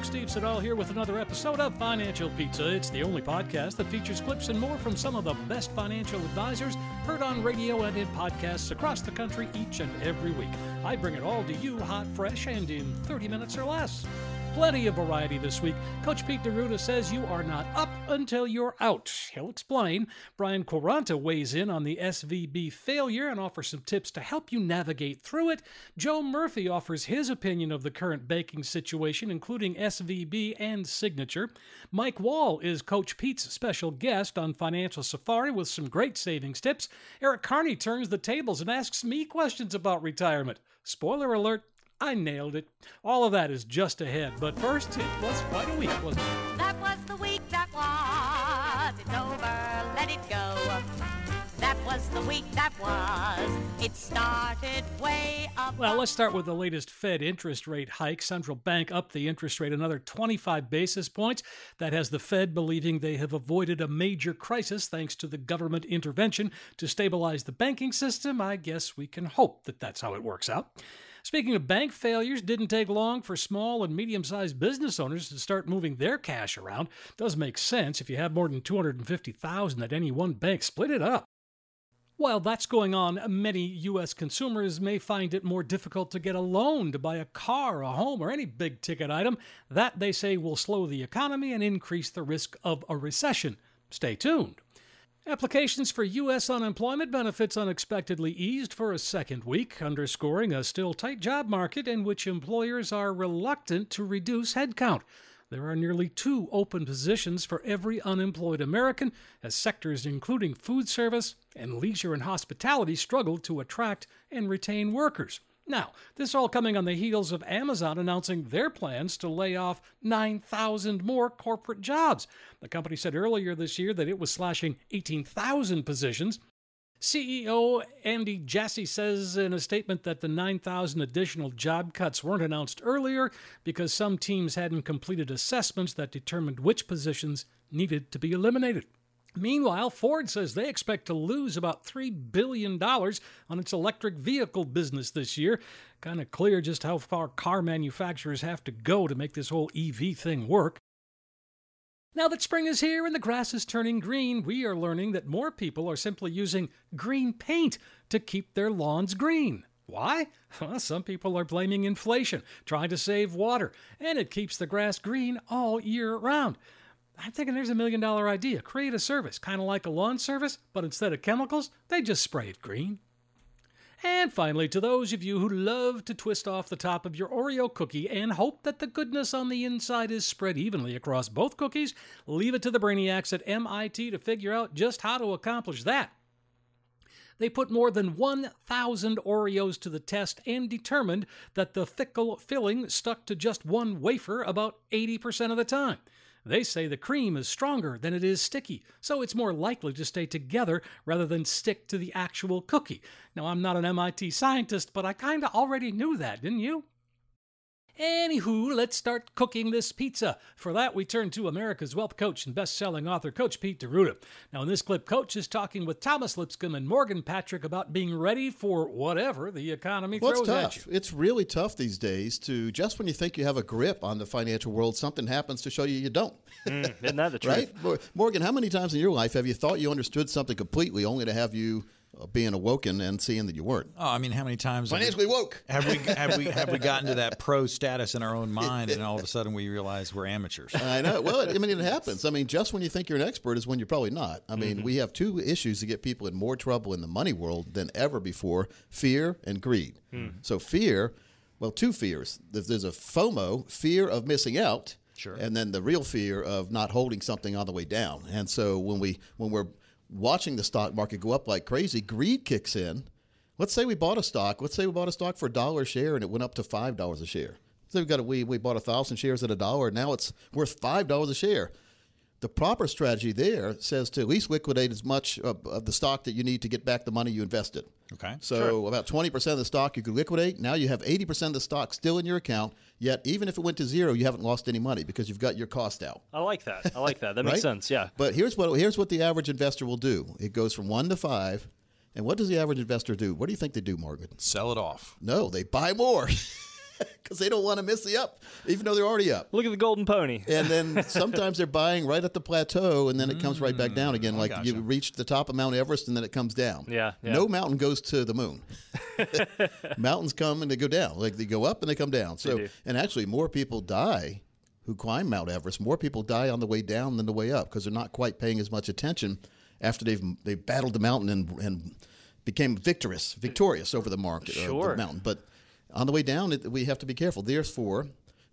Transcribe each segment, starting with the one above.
folks, Steve Siddall here with another episode of Financial Pizza. It's the only podcast that features clips and more from some of the best financial advisors heard on radio and in podcasts across the country each and every week. I bring it all to you hot, fresh, and in 30 minutes or less. Plenty of variety this week. Coach Pete Deruta says you are not up until you're out. He'll explain. Brian Quaranta weighs in on the SVB failure and offers some tips to help you navigate through it. Joe Murphy offers his opinion of the current banking situation, including SVB and Signature. Mike Wall is Coach Pete's special guest on Financial Safari with some great savings tips. Eric Kearney turns the tables and asks me questions about retirement. Spoiler alert, I nailed it. All of that is just ahead. But first, it was quite a week, wasn't it? That was the week that was. It's over, let it go. That was the week that was. It started way up. Well, let's start with the latest Fed interest rate hike. Central Bank upped the interest rate another 25 basis points. That has the Fed believing they have avoided a major crisis thanks to the government intervention to stabilize the banking system. I guess we can hope that that's how it works out. Speaking of bank failures, didn't take long for small and medium-sized business owners to start moving their cash around. Does make sense if you have more than 250,000 at any one bank, split it up. While that's going on, many U.S. consumers may find it more difficult to get a loan to buy a car, a home, or any big ticket item. That, they say, will slow the economy and increase the risk of a recession. Stay tuned. Applications for U.S. unemployment benefits unexpectedly eased for a second week, underscoring a still tight job market in which employers are reluctant to reduce headcount. There are nearly two open positions for every unemployed American, as sectors including food service and leisure and hospitality struggle to attract and retain workers. Now, this all coming on the heels of Amazon announcing their plans to lay off 9,000 more corporate jobs. The company said earlier this year that it was slashing 18,000 positions. CEO Andy Jassy says in a statement that the 9,000 additional job cuts weren't announced earlier because some teams hadn't completed assessments that determined which positions needed to be eliminated. Meanwhile, Ford says they expect to lose about $3 billion on its electric vehicle business this year. Kind of clear just how far car manufacturers have to go to make this whole EV thing work. Now that spring is here and the grass is turning green, we are learning that more people are simply using green paint to keep their lawns green. Why? Well, some people are blaming inflation, trying to save water, and it keeps the grass green all year round. I'm thinking there's a million dollar idea. Create a service, kind of like a lawn service, but instead of chemicals, they just spray it green. And finally, to those of you who love to twist off the top of your Oreo cookie and hope that the goodness on the inside is spread evenly across both cookies, leave it to the brainiacs at MIT to figure out just how to accomplish that. They put more than 1,000 Oreos to the test and determined that the fickle filling stuck to just one wafer about 80% of the time. They say the cream is stronger than it is sticky, so it's more likely to stay together rather than stick to the actual cookie. Now, I'm not an MIT scientist, but I kinda already knew that, didn't you? Anywho, let's start cooking this pizza. For that, we turn to America's wealth coach and best-selling author, Coach Pete Deruta. Now, in this clip, Coach is talking with Thomas Lipscomb and Morgan Patrick about being ready for whatever the economy Well, throws it's at you. It's really tough these days to just when you think you have a grip on the financial world, something happens to show you you don't. Mm, isn't that the truth? right? Morgan, how many times in your life have you thought you understood something completely only to have you being awoken and seeing that you weren't? Oh, I mean, how many times have we- Financially woke. have we have we have we gotten to that pro status in our own mind, and all of a sudden we realize we're amateurs? I know. Well, I mean, it happens. I mean, just when you think you're an expert is when you're probably not. I Mm-hmm. mean, we have two issues to get people in more trouble in the money world than ever before fear and greed. Hmm. So, fear, well, two fears. There's a FOMO, fear of missing out. Sure. And then the real fear of not holding something on the way down. And so when we when we're watching the stock market go up like crazy, greed kicks in. Let's say we bought a stock. Let's say we bought a stock for a dollar a share and it went up to five dollars a share. So we got a, we we bought a thousand shares at a dollar. Now it's worth five dollars a share. The proper strategy there says to at least liquidate as much of, of the stock that you need to get back the money you invested. Okay. So about twenty percent of the stock you could liquidate. Now you have eighty percent of the stock still in your account. Yet even if it went to zero, you haven't lost any money because you've got your cost out. I like that. I like that. That makes sense. Yeah. But here's what here's what the average investor will do. It goes from one to five, and what does the average investor do? What do you think they do, Margaret? Sell it off. No, they buy more because they don't want to miss the up, even though they're already up. Look at the golden pony. And then sometimes they're buying right at the plateau, and then it comes right back down again. Mm, like you reach the top of Mount Everest, and then it comes down. Yeah, yeah. No mountain goes to the moon. Mountains come and they go down. Like they go up and they come down. So, do. and actually, more people die who climb Mount Everest. More people die on the way down than the way up because they're not quite paying as much attention after they've they've battled the mountain and and became victorious victorious over the market Sure. the mountain. But on the way down, it, we have to be careful. Therefore,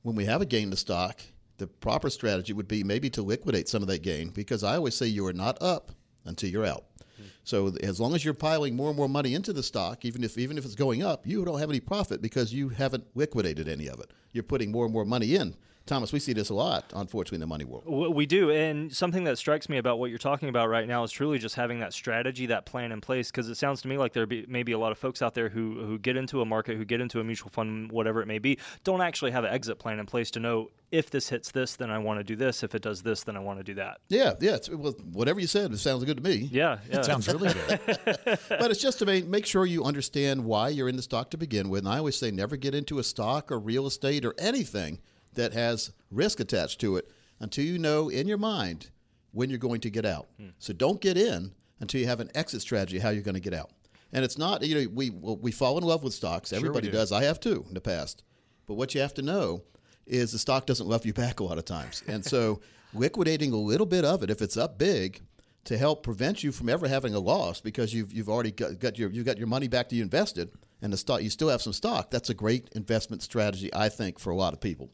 when we have a gain to stock, the proper strategy would be maybe to liquidate some of that gain because I always say you are not up until you're out. Hmm. So as long as you're piling more and more money into the stock, even if even if it's going up, you don't have any profit because you haven't liquidated any of it. You're putting more and more money in. Thomas, we see this a lot, unfortunately, in the money world. We do, and something that strikes me about what you're talking about right now is truly just having that strategy, that plan in place. Because it sounds to me like there be, may be a lot of folks out there who who get into a market, who get into a mutual fund, whatever it may be, don't actually have an exit plan in place to know if this hits this, then I want to do this. If it does this, then I want to do that. Yeah, yeah. It's, well, whatever you said, it sounds good to me. Yeah, yeah. Sounds really good. but it's just to make, make sure you understand why you're in the stock to begin with. And I always say never get into a stock or real estate or anything that has risk attached to it until you know in your mind when you're going to get out. Hmm. So don't get in until you have an exit strategy how you're going to get out. And it's not you know we we fall in love with stocks. Everybody do. does. I have too in the past. But what you have to know is the stock doesn't love you back a lot of times. And so liquidating a little bit of it if it's up big to help prevent you from ever having a loss because you've you've already got, got your you've got your money back that you invested and the stock you still have some stock. That's a great investment strategy, I think, for a lot of people.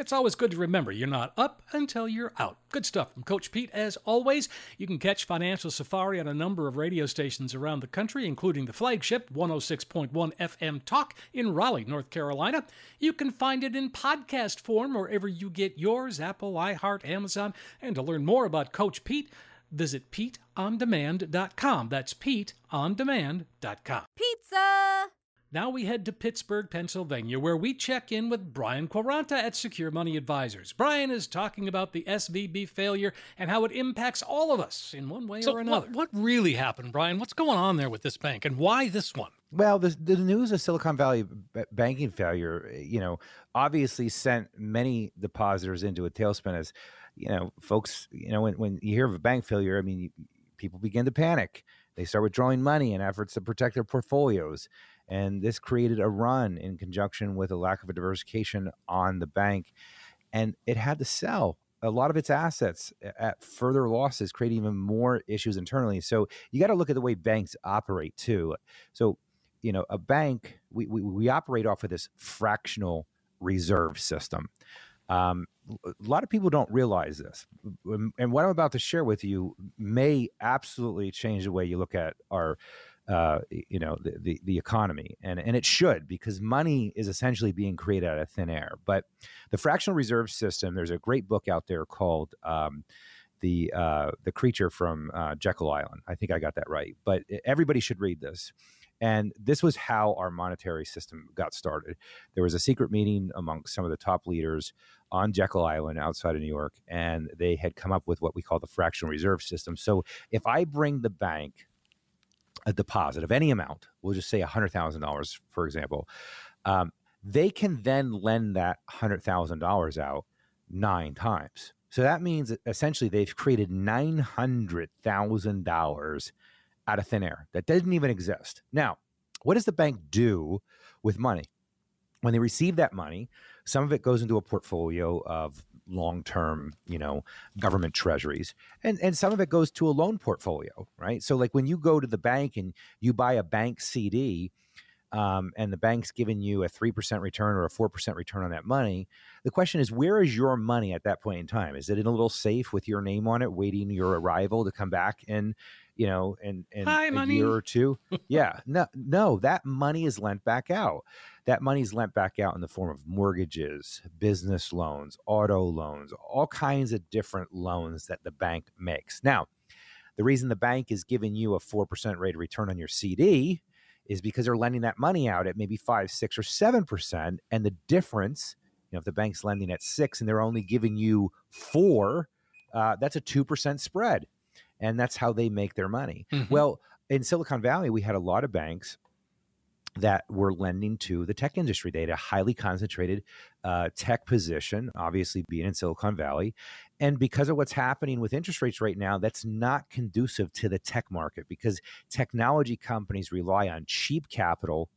It's always good to remember you're not up until you're out. Good stuff from Coach Pete. As always, you can catch Financial Safari on a number of radio stations around the country, including the flagship 106.1 FM Talk in Raleigh, North Carolina. You can find it in podcast form wherever you get yours Apple, iHeart, Amazon. And to learn more about Coach Pete, visit PeteOnDemand.com. That's PeteOnDemand.com. Pizza! Now we head to Pittsburgh, Pennsylvania, where we check in with Brian Quaranta at Secure Money Advisors. Brian is talking about the SVB failure and how it impacts all of us in one way So or another. what, what really happened, Brian? What's going on there with this bank, and why this one? Well, the, the news of Silicon Valley b- banking failure, you know, obviously sent many depositors into a tailspin. As you know, folks, you know, when, when you hear of a bank failure, I mean, you, people begin to panic. They start withdrawing money in efforts to protect their portfolios, and this created a run in conjunction with a lack of a diversification on the bank, and it had to sell a lot of its assets at further losses, creating even more issues internally. So you got to look at the way banks operate too. So you know, a bank, we, we, we operate off of this fractional reserve system. Um, a lot of people don't realize this. And what I'm about to share with you may absolutely change the way you look at our, uh, you know, the, the, the economy. And, and it should because money is essentially being created out of thin air. But the fractional reserve system, there's a great book out there called um, the uh, the creature from uh, Jekyll Island. I think I got that right. But everybody should read this. And this was how our monetary system got started. There was a secret meeting amongst some of the top leaders on Jekyll Island outside of New York, and they had come up with what we call the fractional reserve system. So if I bring the bank a deposit of any amount, we'll just say $100,000, for example, um, they can then lend that $100,000 out nine times. So that means essentially they've created $900,000 out of thin air that didn't even exist. Now, what does the bank do with money? When they receive that money, some of it goes into a portfolio of long-term, you know, government treasuries, and and some of it goes to a loan portfolio, right? So, like when you go to the bank and you buy a bank CD, um, and the bank's giving you a three percent return or a four percent return on that money, the question is, where is your money at that point in time? Is it in a little safe with your name on it, waiting your arrival to come back and you know, in, in Hi, a money. year or two. yeah, no, no, that money is lent back out. That money is lent back out in the form of mortgages, business loans, auto loans, all kinds of different loans that the bank makes. Now, the reason the bank is giving you a 4% rate of return on your CD is because they're lending that money out at maybe five, six, or seven percent. And the difference, you know, if the bank's lending at six and they're only giving you four, uh, that's a two percent spread. And that's how they make their money. Mhm. Well, in Silicon Valley, we had a lot of banks that were lending to the tech industry. They had a highly concentrated uh, tech position, obviously being in Silicon Valley. And because of what's happening with interest rates right now, that's not conducive to the tech market because technology companies rely on cheap capital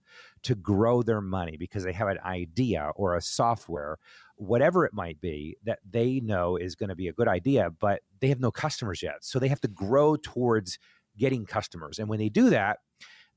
to grow their money because they have an idea or a software, whatever it might be, that they know is going to be a good idea, but they have no customers yet. So they have to grow towards getting customers. And when they do that,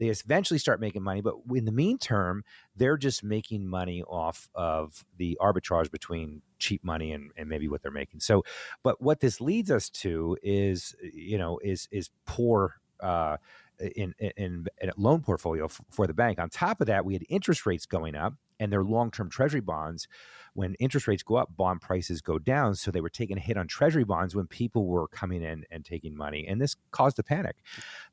they eventually start making money, but in the meantime, they're just making money off of the arbitrage between cheap money and, and maybe what they're making. So, but what this leads us to is, you know, is is poor uh, in, in in loan portfolio f- for the bank. On top of that, we had interest rates going up, and their long term Treasury bonds. When interest rates go up, bond prices go down. So they were taking a hit on Treasury bonds when people were coming in and taking money, and this caused a panic.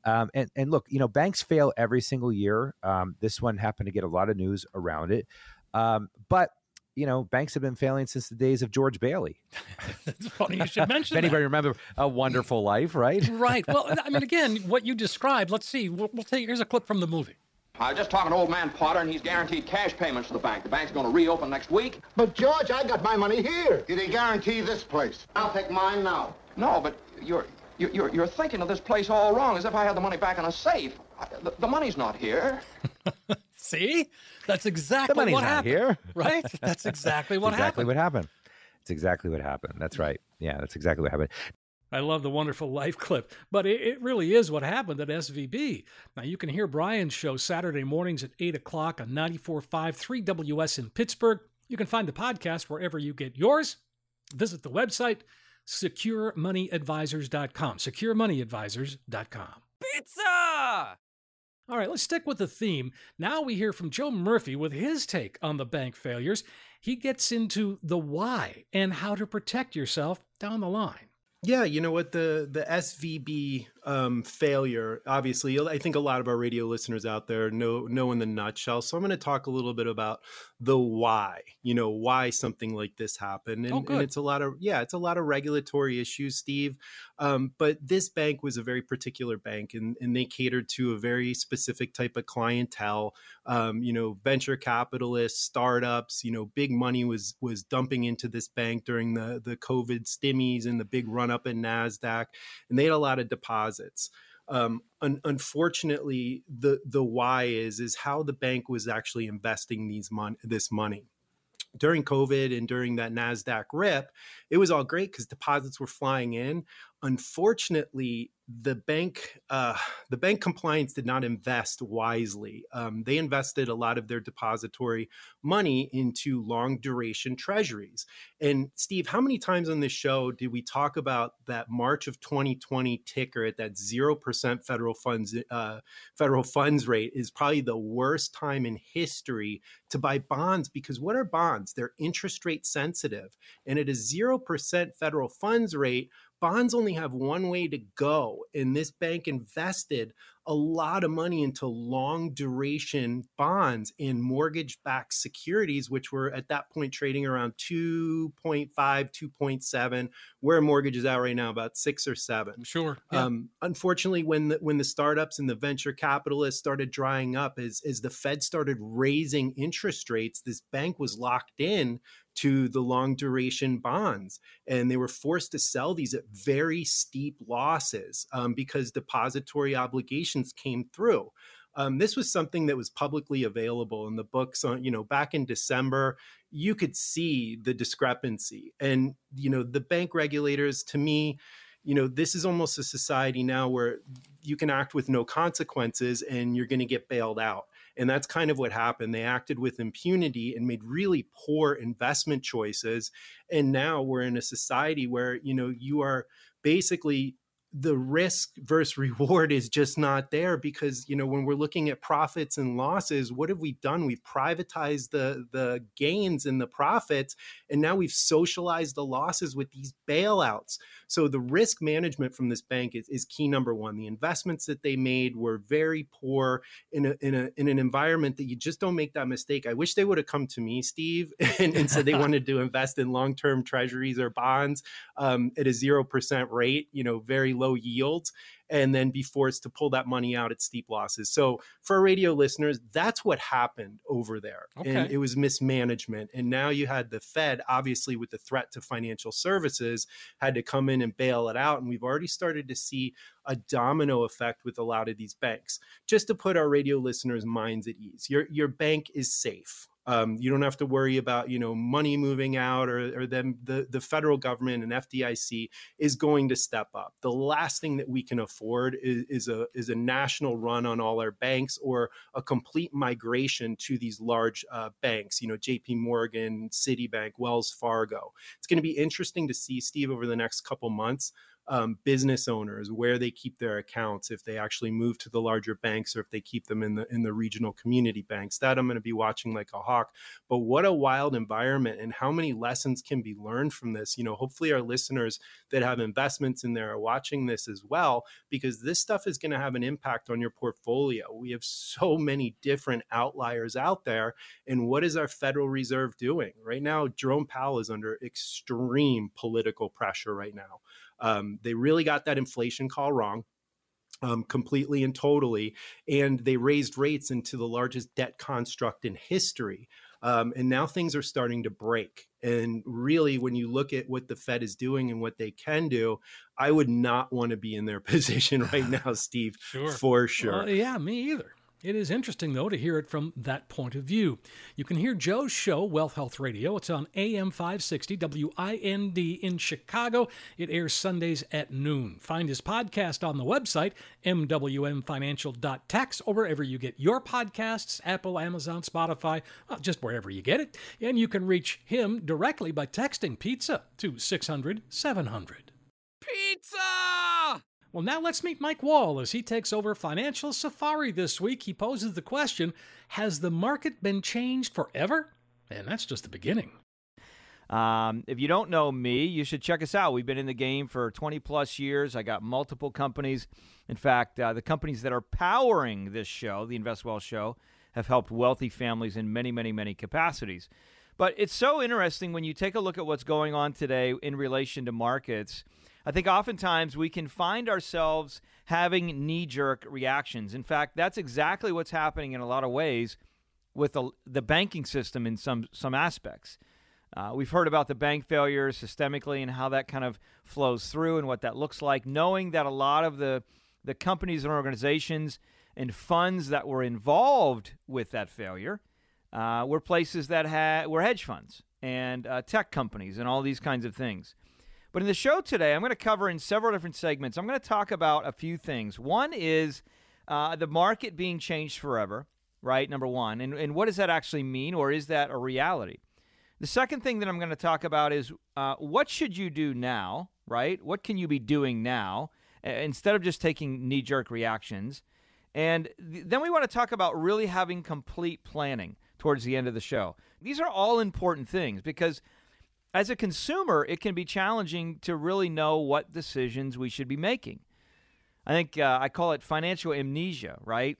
Um, and and look, you know, banks fail every single year. Um, this one happened to get a lot of news around it, um, but you know, banks have been failing since the days of George Bailey. It's funny you should mention If that. anybody remember A Wonderful Life, right? Right. Well, I mean, again, what you described. Let's see. We'll, we'll take. Here's a clip from the movie. I was just talking to old man Potter, and he's guaranteed cash payments to the bank. The bank's going to reopen next week. But George, I got my money here. Did he guarantee this place? I'll take mine now. No, but you're you're you're, you're thinking of this place all wrong, as if I had the money back in a safe. I, the, the money's not here. See, that's exactly The money's what not happened. here. Right. That's exactly what exactly happened. what happened. It's exactly what happened. That's right. Yeah, that's exactly what happened. I love the wonderful life clip, but it, it really is what happened at SVB. Now, you can hear Brian's show Saturday mornings at 8 o'clock on 94.5 3WS in Pittsburgh. You can find the podcast wherever you get yours. Visit the website, securemoneyadvisors.com. Securemoneyadvisors.com. Pizza! All right, let's stick with the theme. Now we hear from Joe Murphy with his take on the bank failures. He gets into the why and how to protect yourself down the line. Yeah, you know what? The the SVB um, failure. Obviously, I think a lot of our radio listeners out there know know in the nutshell. So I'm going to talk a little bit about the why. You know why something like this happened, and, Oh, and it's a lot of yeah, it's a lot of regulatory issues, Steve. Um, but this bank was a very particular bank, and and they catered to a very specific type of clientele. Um, you know, venture capitalists, startups. You know, big money was was dumping into this bank during the the COVID stimmies and the big run up in Nasdaq, and they had a lot of deposits. Um, un- unfortunately, the the why is is how the bank was actually investing these mon- this money during COVID and during that Nasdaq rip. It was all great because deposits were flying in. Unfortunately, the bank uh, the bank compliance did not invest wisely. Um, they invested a lot of their depository money into long duration treasuries. And Steve, how many times on this show did we talk about that March of 2020 ticker at that zero percent federal funds uh, federal funds rate is probably the worst time in history to buy bonds because what are bonds? They're interest rate sensitive, and at a zero percent federal funds rate, bonds only have one way to go. And this bank invested a lot of money into long duration bonds and mortgage backed securities, which were at that point trading around 2.5, 2.7, where mortgage is at right now, about six or seven. Sure. yeah. Um, unfortunately, when the, when the startups and the venture capitalists started drying up, as, as the Fed started raising interest rates, this bank was locked in to the long duration bonds. And they were forced to sell these at very steep losses um, because depository obligations came through. Um, this was something that was publicly available in the books on, you know, back in December. You could see the discrepancy. And, you know, the bank regulators, to me, you know, this is almost a society now where you can act with no consequences and you're going to get bailed out. And that's kind of what happened. They acted with impunity and made really poor investment choices. And now we're in a society where, you know, you are basically the risk versus reward is just not there because you know when we're looking at profits and losses what have we done we've privatized the the gains and the profits and now we've socialized the losses with these bailouts so the risk management from this bank is, is key number one. The investments that they made were very poor in a, in a in an environment that you just don't make that mistake. I wish they would have come to me steve and, and said they wanted to invest in long-term treasuries or bonds um, at a 0% rate you know very low yields and then be forced to pull that money out at steep losses. So for our radio listeners, that's what happened over there. Okay. And it was mismanagement. And now you had the Fed, obviously with the threat to financial services, had to come in and bail it out. And we've already started to see a domino effect with a lot of these banks. Just to put our radio listeners' minds at ease, your your bank is safe. Um, you don't have to worry about you know money moving out or, or then the, the federal government and FDIC is going to step up. The last thing that we can afford is, is a is a national run on all our banks or a complete migration to these large uh, banks. You know, J.P. Morgan, Citibank, Wells Fargo. It's going to be interesting to see Steve over the next couple months um, business owners where they keep their accounts if they actually move to the larger banks or if they keep them in the in the regional community banks. That i'm going to be watching like a hawk. But what a wild environment and how many lessons can be learned from this. You know hopefully our listeners that have investments in there are watching this as well because this stuff is going to have an impact on your portfolio. We have so many different outliers out there and what is our federal reserve doing? Right now jerome powell is under extreme political pressure right now um, they really got that inflation call wrong. Um, completely and totally. And they raised rates into the largest debt construct in history. Um, and now things are starting to break. And really, when you look at what the Fed is doing and what they can do, I would not want to be in their position right now, Steve, Sure. for sure. Well, yeah, me either. It is interesting, though, to hear it from that point of view. You can hear Joe's show, Wealth Health Radio. It's on AM 560 WIND in Chicago. It airs Sundays at noon. Find his podcast on the website, mwmfinancial.tax, or wherever you get your podcasts Apple, Amazon, Spotify, well, just wherever you get it. And you can reach him directly by texting pizza to 600 700. Pizza! Well, now let's meet Mike Wall as he takes over Financial Safari this week. He poses the question Has the market been changed forever? And that's just the beginning. Um, if you don't know me, you should check us out. We've been in the game for 20 plus years. I got multiple companies. In fact, uh, the companies that are powering this show, the Invest Well show, have helped wealthy families in many, many, many capacities. But it's so interesting when you take a look at what's going on today in relation to markets. I think oftentimes we can find ourselves having knee jerk reactions. In fact, that's exactly what's happening in a lot of ways with the, the banking system in some, some aspects. Uh, we've heard about the bank failures systemically and how that kind of flows through and what that looks like, knowing that a lot of the, the companies and organizations and funds that were involved with that failure uh, were places that had, were hedge funds and uh, tech companies and all these kinds of things. But in the show today, I'm going to cover in several different segments. I'm going to talk about a few things. One is uh, the market being changed forever, right? Number one. And, and what does that actually mean, or is that a reality? The second thing that I'm going to talk about is uh, what should you do now, right? What can you be doing now uh, instead of just taking knee jerk reactions? And th- then we want to talk about really having complete planning towards the end of the show. These are all important things because as a consumer, it can be challenging to really know what decisions we should be making. I think uh, I call it financial amnesia, right?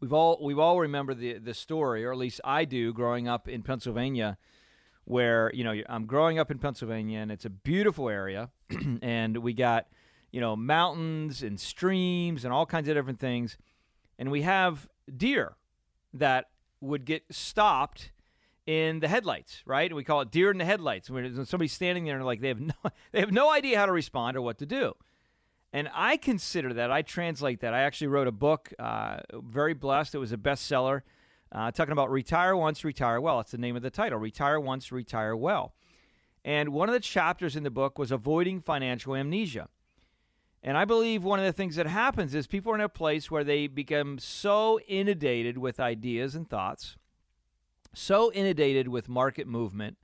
We've all we've all remember the the story, or at least I do, growing up in Pennsylvania, where you know I'm growing up in Pennsylvania, and it's a beautiful area, and we got you know mountains and streams and all kinds of different things, and we have deer that would get stopped in the headlights, right? We call it deer in the headlights. When somebody's standing there and like they have no they have no idea how to respond or what to do. And I consider that I translate that. I actually wrote a book, uh, very blessed. It was a bestseller, uh, talking about retire once, retire well. It's the name of the title: retire once, retire well. And one of the chapters in the book was avoiding financial amnesia. And I believe one of the things that happens is people are in a place where they become so inundated with ideas and thoughts so inundated with market movement,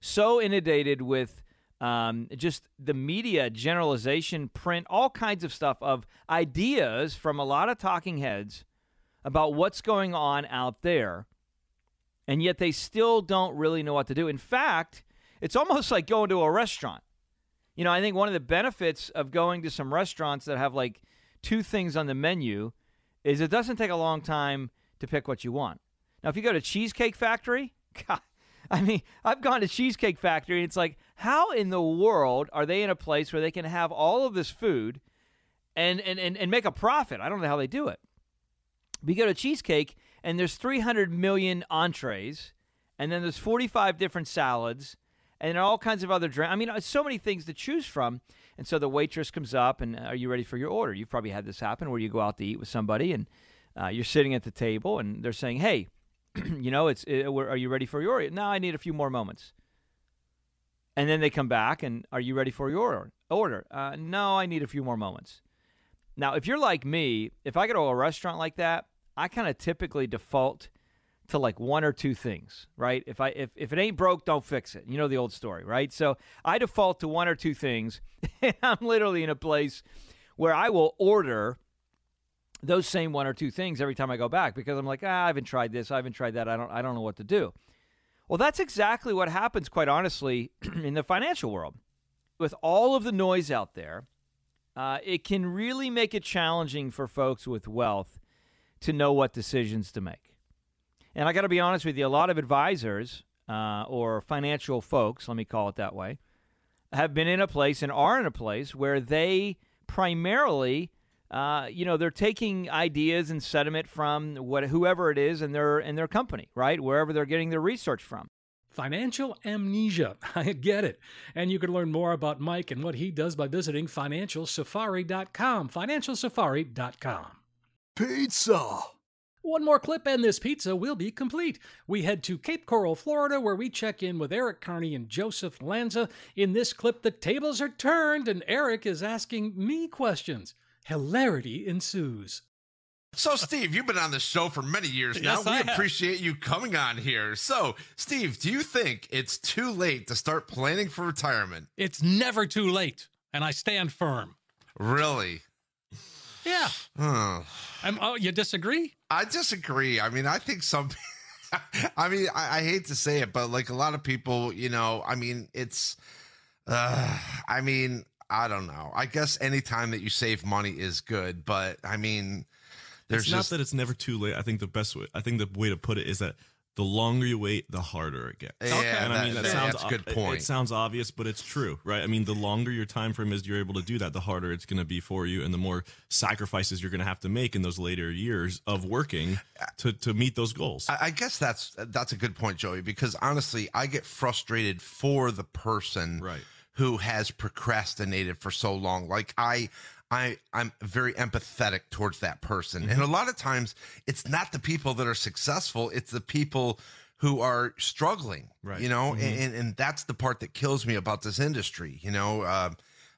so inundated with um, just the media generalization, print, all kinds of stuff of ideas from a lot of talking heads about what's going on out there, and yet they still don't really know what to do. In fact, it's almost like going to a restaurant. You know, I think one of the benefits of going to some restaurants that have like two things on the menu is it doesn't take a long time to pick what you want. Now, if you go to Cheesecake Factory, God, I mean, I've gone to Cheesecake Factory and it's like, how in the world are they in a place where they can have all of this food and, and, and, and make a profit? I don't know how they do it. We go to Cheesecake and there's 300 million entrees and then there's 45 different salads and all kinds of other drinks. I mean, so many things to choose from. And so the waitress comes up and are you ready for your order? You've probably had this happen where you go out to eat with somebody and uh, you're sitting at the table and they're saying, "Hey, you know, it's it, are you ready for your order? No, I need a few more moments." And then they come back and are you ready for your order? Uh, no, I need a few more moments. Now, if you're like me, if I go to a restaurant like that, I kind of typically default to like one or two things, right? If I if, if it ain't broke, don't fix it. You know the old story, right? So I default to one or two things, and I'm literally in a place where I will order those same one or two things every time I go back because I'm like, ah, I haven't tried this, I haven't tried that, I don't I don't know what to do. Well, that's exactly what happens, quite honestly, in the financial world. With all of the noise out there, uh, it can really make it challenging for folks with wealth to know what decisions to make. And I got to be honest with you, a lot of advisors uh, or financial folks, let me call it that way, have been in a place and are in a place where they primarily uh, you know, they're taking ideas and sentiment from what whoever it is in their in their company, right? Wherever they're getting their research from. Financial amnesia. I get it. And you can learn more about Mike and what he does by visiting financialsafari.com. Financialsafari.com. Pizza. One more clip and this pizza will be complete. We head to Cape Coral, Florida, where we check in with Eric Kearney and Joseph Lanza. In this clip, the tables are turned and Eric is asking me questions. Hilarity ensues. So, Steve, you've been on the show for many years now. Yes, I we have. appreciate you coming on here. So, Steve, do you think it's too late to start planning for retirement? It's never too late, and I stand firm. Really? Yeah. I'm, oh, you disagree? I disagree. I mean, I think some. I mean, I, I hate to say it, but like a lot of people, you know, I mean, it's. Uh, I mean, I don't know. I guess any time that you save money is good, but I mean, there's it's just not that it's never too late. I think the best way, I think the way to put it is that the longer you wait, the harder it gets. Yeah, and I mean that- that, that- sounds that's a good it- point. It, sounds obvious, but it's true, right? I mean, the longer your time frame is, you're able to do that, the harder it's going to be for you, and the more sacrifices you're going to have to make in those later years of working to to meet those goals. I, I guess that's that's a good point, Joey. Because honestly, I get frustrated for the person right. Who has procrastinated for so long. Like I. I, I'm very empathetic towards that person. And a Mm-hmm. lot of times it's not the people that are successful, it's the people who are struggling. Right. You know, Mhm. and, and that's the part that kills me about this industry, you know. Uh,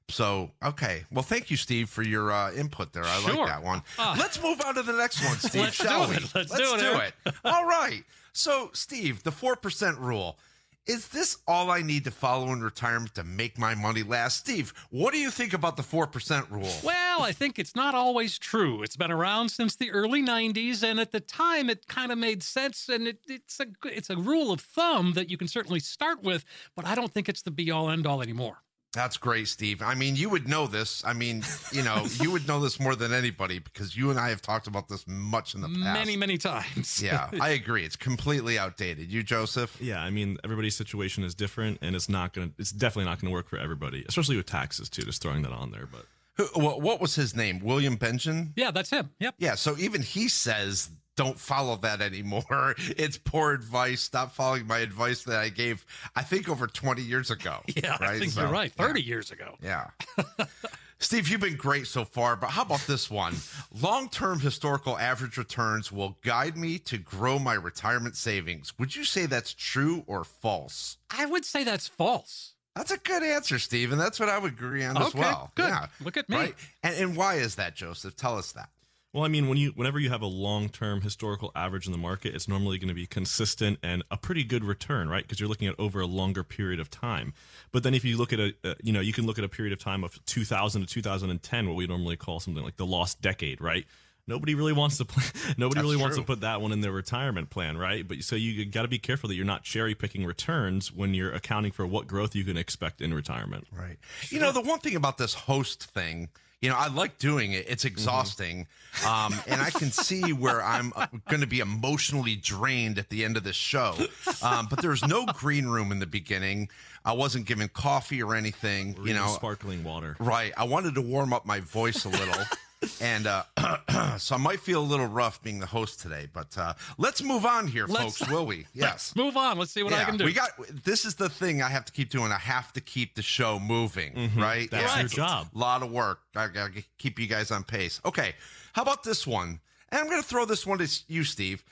so okay. Well, thank you, Steve, for your uh, input there. I Sure. like that one. Ah. Let's move on to the next one, Steve, Let's shall do we? it. Let's do it, Eric. All right. So, Steve, the 4% rule. Is this all I need to follow in retirement to make my money last? Steve, what do you think about the 4% rule? Well, I think it's not always true. It's been around since the early 90s, and at the time it kind of made sense, and it, it's, a, it's a rule of thumb that you can certainly start with, but I don't think it's the be all end all anymore. That's great, Steve. I mean, you would know this. I mean, you know, you would know this more than anybody because you and I have talked about this much in the past. Many, many times. yeah, I agree. It's completely outdated. You, Joseph? Yeah, I mean everybody's situation is different, and it's not gonna. It's definitely not gonna work for everybody, especially with taxes too. Just throwing that on there, but Who, what, what was his name? William Benjamin? Yeah, that's him. Yep. Yeah, so even he says don't follow that anymore. It's poor advice. Stop following my advice that I gave, I think, over 20 years ago. Yeah, I right? think So, you're right. 30 yeah. years ago. Yeah. Steve, you've been great so far, but how about this one? Long term historical average returns will guide me to grow my retirement savings. Would you say that's true or false? I would say that's false. That's a good answer, Steve, and that's what I would agree on as well. good. Yeah. Look at me. And, and why is that, Joseph? Tell us that. Well, I mean, when you whenever you have a long-term historical average in the market, it's normally going to be consistent and a pretty good return, right? Because you're looking at over a longer period of time. But then if you look at a, uh, you know, you can look at a period of time of 2000 to 2010, what we normally call something like the lost decade, right? Nobody really wants to play, nobody That's really wants to put that one in their retirement plan, right? But so you got to be careful that you're not cherry picking returns when you're accounting for what growth you can expect in retirement. Right. You know, the one thing about this host thing, you know, I like doing it. It's exhausting. Um, and I can see where I'm going to be emotionally drained at the end of this show. Um, but there's no green room in the beginning. I wasn't given coffee or anything, you know. sparkling water. Right. I wanted to warm up my voice a little. And uh, so I might feel a little rough being the host today, but uh, let's move on here, Let's- folks, will we? Yes. Let's move on. Let's see what I can do. We got this is the thing I have to keep doing. I have to keep the show moving, right? Mm-hmm. That's your It's a job. lot of work. I gotta keep you guys on pace. Okay, how about this one? And I'm gonna throw this one to you, Steve.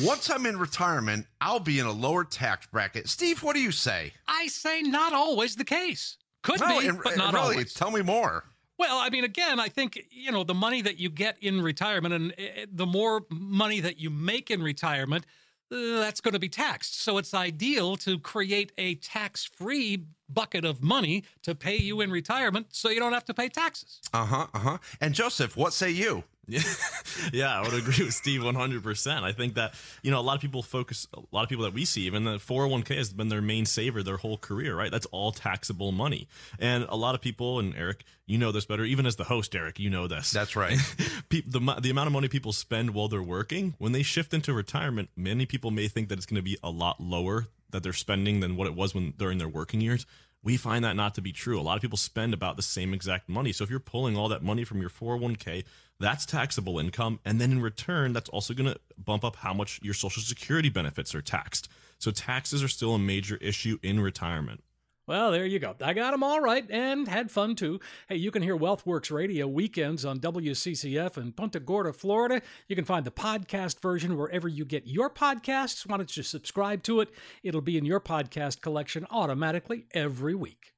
Once I'm in retirement, I'll be in a lower tax bracket. Steve, what do you say? I say not always the case. Could No, be, and- but not really, always. Tell me more. Well, I mean, again, I think you know the money that you get in retirement, and uh, the more money that you make in retirement, uh, that's going to be taxed. So it's ideal to create a tax-free bucket of money to pay you in retirement, so you don't have to pay taxes. Uh huh. Uh huh. And Joseph, what say you? Yeah, yeah, I would agree with Steve 100%. I think that, you know, a lot of people focus, a lot of people that we see, even the 401k has been their main saver their whole career, right? That's all taxable money. And a lot of people, and Eric, you know this better, even as the host, Eric, you know this. That's right. The, the amount of money people spend while they're working, when they shift into retirement, many people may think that it's going to be a lot lower that they're spending than what it was when during their working years. We find that not to be true. A lot of people spend about the same exact money. So if you're pulling all that money from your 401k, that's taxable income. And then in return, that's also going to bump up how much your social security benefits are taxed. So taxes are still a major issue in retirement. Well, there you go. I got them all right and had fun too. Hey, you can hear WealthWorks Radio weekends on WCCF in Punta Gorda, Florida. You can find the podcast version wherever you get your podcasts. Why don't you subscribe to it? It'll be in your podcast collection automatically every week.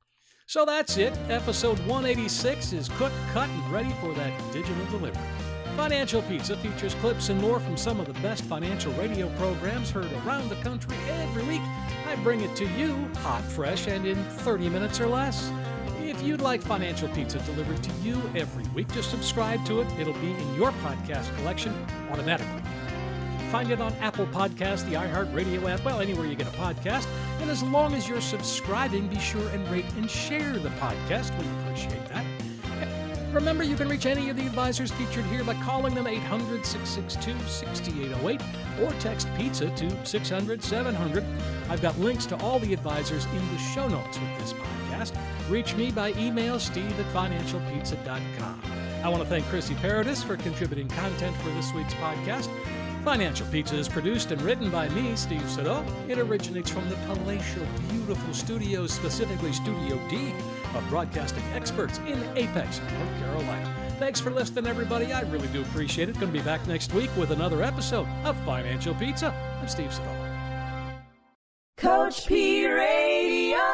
So that's it. Episode 186 is cooked, cut, and ready for that digital delivery. Financial Pizza features clips and more from some of the best financial radio programs heard around the country every week. I bring it to you hot, fresh, and in 30 minutes or less. If you'd like Financial Pizza delivered to you every week, just subscribe to it. It'll be in your podcast collection automatically. Find it on Apple Podcasts, the iHeartRadio app, well, anywhere you get a podcast. And as long as you're subscribing, be sure and rate and share the podcast. We appreciate that. Remember, you can reach any of the advisors featured here by calling them 800 662 6808 or text pizza to 600 700. I've got links to all the advisors in the show notes with this podcast. Reach me by email, steve at financialpizza.com. I want to thank Chrissy Paradis for contributing content for this week's podcast. Financial Pizza is produced and written by me, Steve Siddall. It originates from the palatial, beautiful studios, specifically Studio D, of broadcasting experts in Apex, North Carolina. Thanks for listening, everybody. I really do appreciate it. Going to be back next week with another episode of Financial Pizza. I'm Steve Siddall. Coach P Radio.